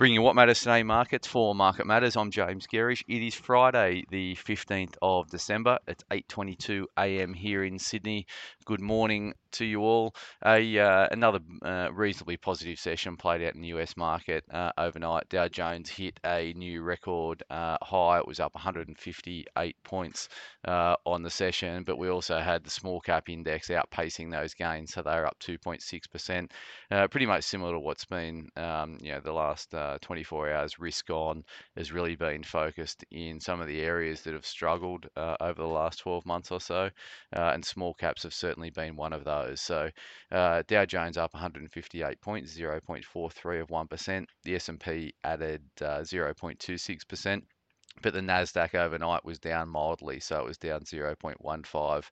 Bringing what matters today markets for Market Matters. I'm James Gerrish. It is Friday, the 15th of December. It's 8:22 a.m. here in Sydney. Good morning to you all. A uh, another uh, reasonably positive session played out in the US market uh, overnight. Dow Jones hit a new record uh, high. It was up 158 points uh, on the session, but we also had the small cap index outpacing those gains, so they're up 2.6%. Uh, pretty much similar to what's been um, you know the last uh, 24 hours risk on has really been focused in some of the areas that have struggled uh, over the last 12 months or so, uh, and small caps have certainly been one of those. So uh, Dow Jones up 158 points, 0.43 of 1%. The S&P added 0.26% uh, but the Nasdaq overnight was down mildly, so it was down 0.15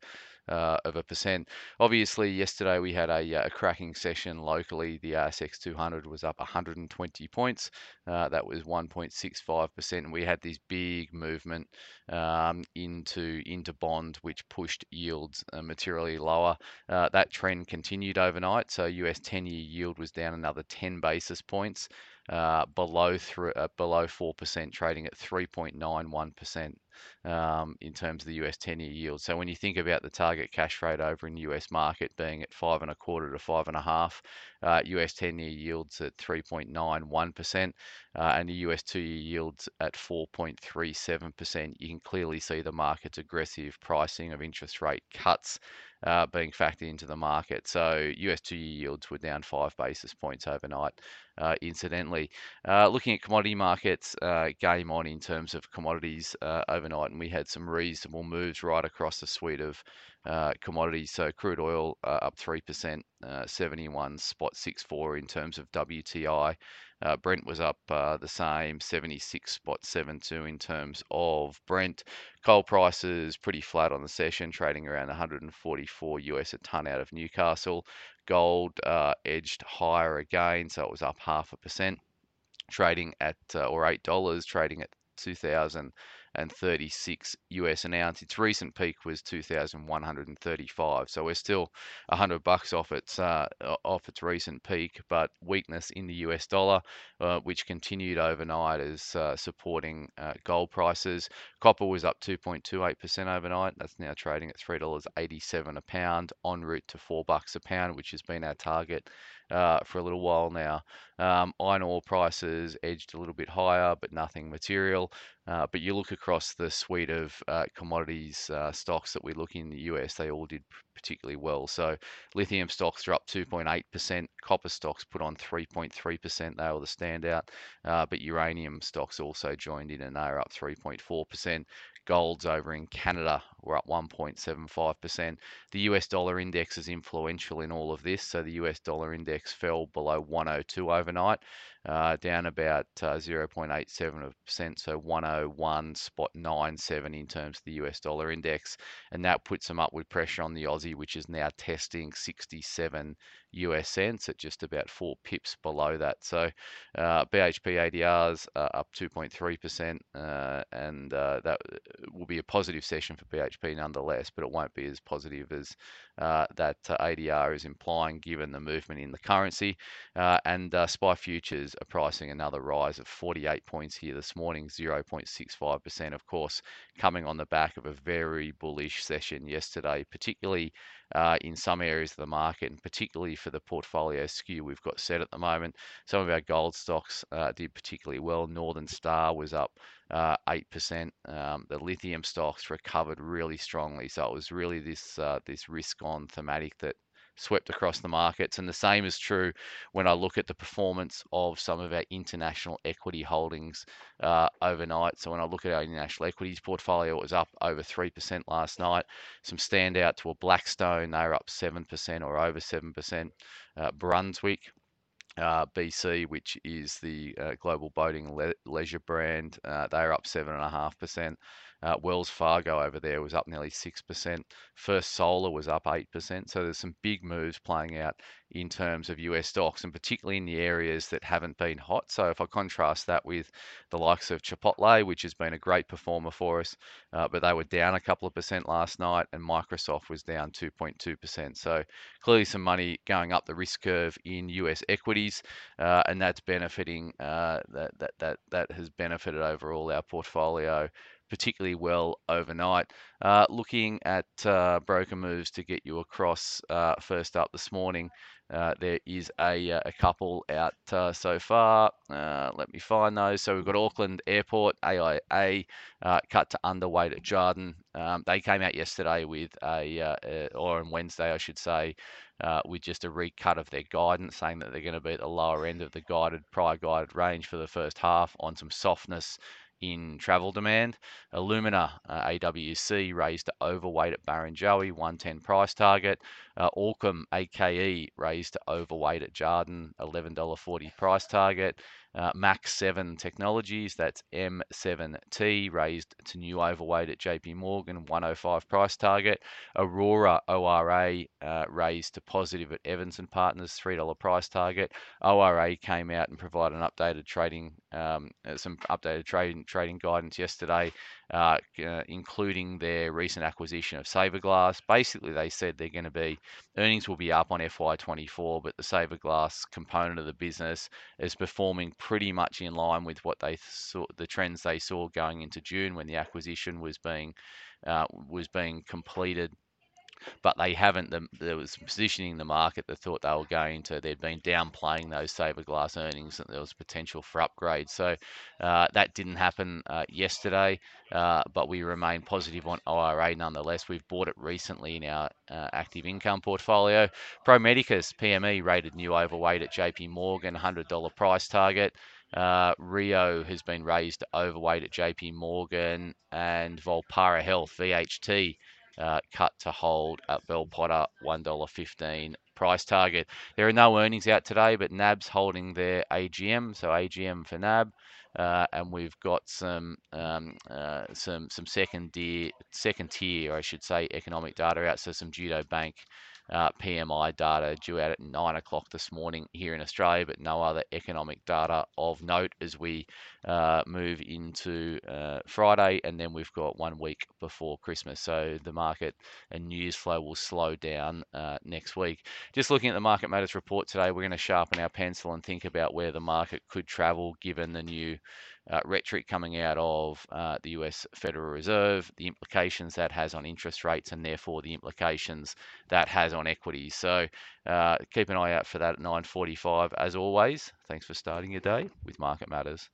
uh, of a percent. Obviously, yesterday we had a, uh, a, cracking session locally. The ASX 200 was up 120 points. Uh, that was 1.65%. And we had this big movement um, into into bond, which pushed yields uh, materially lower. Uh, that trend continued overnight. So US 10-year yield was down another 10 basis points. Uh, below th- below four percent, trading at 3.91 percent um, in terms of the US 10-year yield. So when you think about the target cash rate over in the US market being at five and a quarter to five and a half, uh, US 10-year yields at 3.91%, uh, and the US two-year yields at 4.37%, you can clearly see the market's aggressive pricing of interest rate cuts uh, being factored into the market. So US two-year yields were down five basis points overnight. Uh, incidentally, uh, looking at commodity markets, uh, game on in terms of commodities uh, overnight, and we had some reasonable moves right across the suite of uh, commodities. So crude oil up three percent, uh, 71 spot 64 in terms of WTI. Uh, Brent was up uh, the same, 76.72 in terms of Brent. Coal prices pretty flat on the session, trading around 144 US a ton out of Newcastle. Gold uh, edged higher again, so it was up half a percent, trading at uh, or eight dollars, trading at 2,000 and 36 US an ounce. Its recent peak was 2,135, so we're still 100 bucks off its uh, off its recent peak. But weakness in the US dollar, uh, which continued overnight, is uh, supporting uh, gold prices. Copper was up 2.28% overnight. That's now trading at $3.87 a pound, en route to four bucks a pound, which has been our target uh, for a little while now. Um, iron ore prices edged a little bit higher, but nothing material. Uh, but you look across the suite of uh, commodities uh, stocks that we look in the US, they all did particularly well. So lithium stocks are up 2.8%, copper stocks put on 3.3%. They were the standout, but uranium stocks also joined in and they're up 3.4%. Golds over in Canada were up 1.75%. The US dollar index is influential in all of this. So the US dollar index fell below 102 overnight, uh, down about uh, 0.87%, so 101 spot 97 in terms of the US dollar index. And that puts some upward pressure on the Aussie, which is now testing 67 US cents at just about four pips below that. So uh, BHP ADRs uh, up 2.3%, uh, and uh, that will be a positive session for BHP nonetheless, but it won't be as positive as uh, that uh, ADR is implying given the movement in the currency. and SPI futures are pricing another rise of 48 points here this morning, 0.65%, of course, coming on the back of a very bullish session yesterday, particularly uh, in some areas of the market, and particularly for the portfolio skew we've got set at the moment. Some of our gold stocks uh, did particularly well. Northern Star was up uh, 8%. Um, the lithium stocks recovered really strongly. So it was really this uh, this risk on thematic that swept across the markets. And the same is true when I look at the performance of some of our international equity holdings uh, overnight. So when I look at our international equities portfolio, it was up over 3% last night. Some standout to a Blackstone, they are up 7% or over 7%. Uh, Brunswick, uh, BC, which is the uh, global boating le- leisure brand, uh, they're up 7.5%. Uh, Wells Fargo over there was up nearly 6%. First Solar was up 8%. So there's some big moves playing out in terms of US stocks, and particularly in the areas that haven't been hot. So if I contrast that with the likes of Chipotle, which has been a great performer for us, uh, but they were down a couple of percent last night, and Microsoft was down 2.2%. So clearly some money going up the risk curve in US equities. Equities, uh, and that's benefiting uh, that, that that that has benefited overall our portfolio particularly well overnight. Uh, looking at uh, broker moves to get you across uh, first up this morning. Uh, there is a, uh, a couple out uh, so far. let me find those. So we've got Auckland Airport, AIA, cut to underweight at Jarden. Um, they came out yesterday with a, or on Wednesday, I should say, with just a recut of their guidance, saying that they're going to be at the lower end of the guided prior guided range for the first half on some softness in travel demand. Alumina uh, AWC raised to overweight at Barrenjoey, 110 price target. Uh, Allkem AKE raised to overweight at Jarden, $11.40 price target. Uh, Mach7 Technologies, that's M7T, raised to new overweight at JP Morgan, 105 price target. Orora ORA uh, raised to positive at Evans and Partners, $3 price target. ORA came out and provided an updated trading, um, uh, some updated trading trading guidance yesterday, uh, uh, including their recent acquisition of Saverglass. Basically, they said they're going to be earnings will be up on FY24, but the Saverglass component of the business is performing pretty much in line with what they saw, the trends they saw going into June when the acquisition was being uh, was being completed but they haven't. The, there was positioning in the market that thought they were going to. They'd been downplaying those Saverglass earnings, and there was potential for upgrade. So uh, that didn't happen uh, yesterday, uh, but we remain positive on ORA nonetheless. We've bought it recently in our uh, active income portfolio. Pro Medicus PME rated new overweight at JP Morgan, $100 price target. Uh, Rio has been raised overweight at JP Morgan and Volpara Health, VHT, uh, cut to hold at Bell Potter, $1.15 price target. There are no earnings out today, but NAB's holding their AGM, so AGM for NAB. Uh, and we've got some um, uh, some some second tier, second tier, I should say, economic data out. So some Judo Bank uh, PMI data due out at nine o'clock this morning here in Australia, but no other economic data of note as we uh, move into uh, Friday, and then we've got one week before Christmas. So the market and news flow will slow down uh, next week. Just looking at the Market Matters report today, we're going to sharpen our pencil and think about where the market could travel given the new uh, rhetoric coming out of uh, the US Federal Reserve, the implications that has on interest rates, and therefore the implications that has on equities. So uh, keep an eye out for that at 9:45. As always, thanks for starting your day with Market Matters.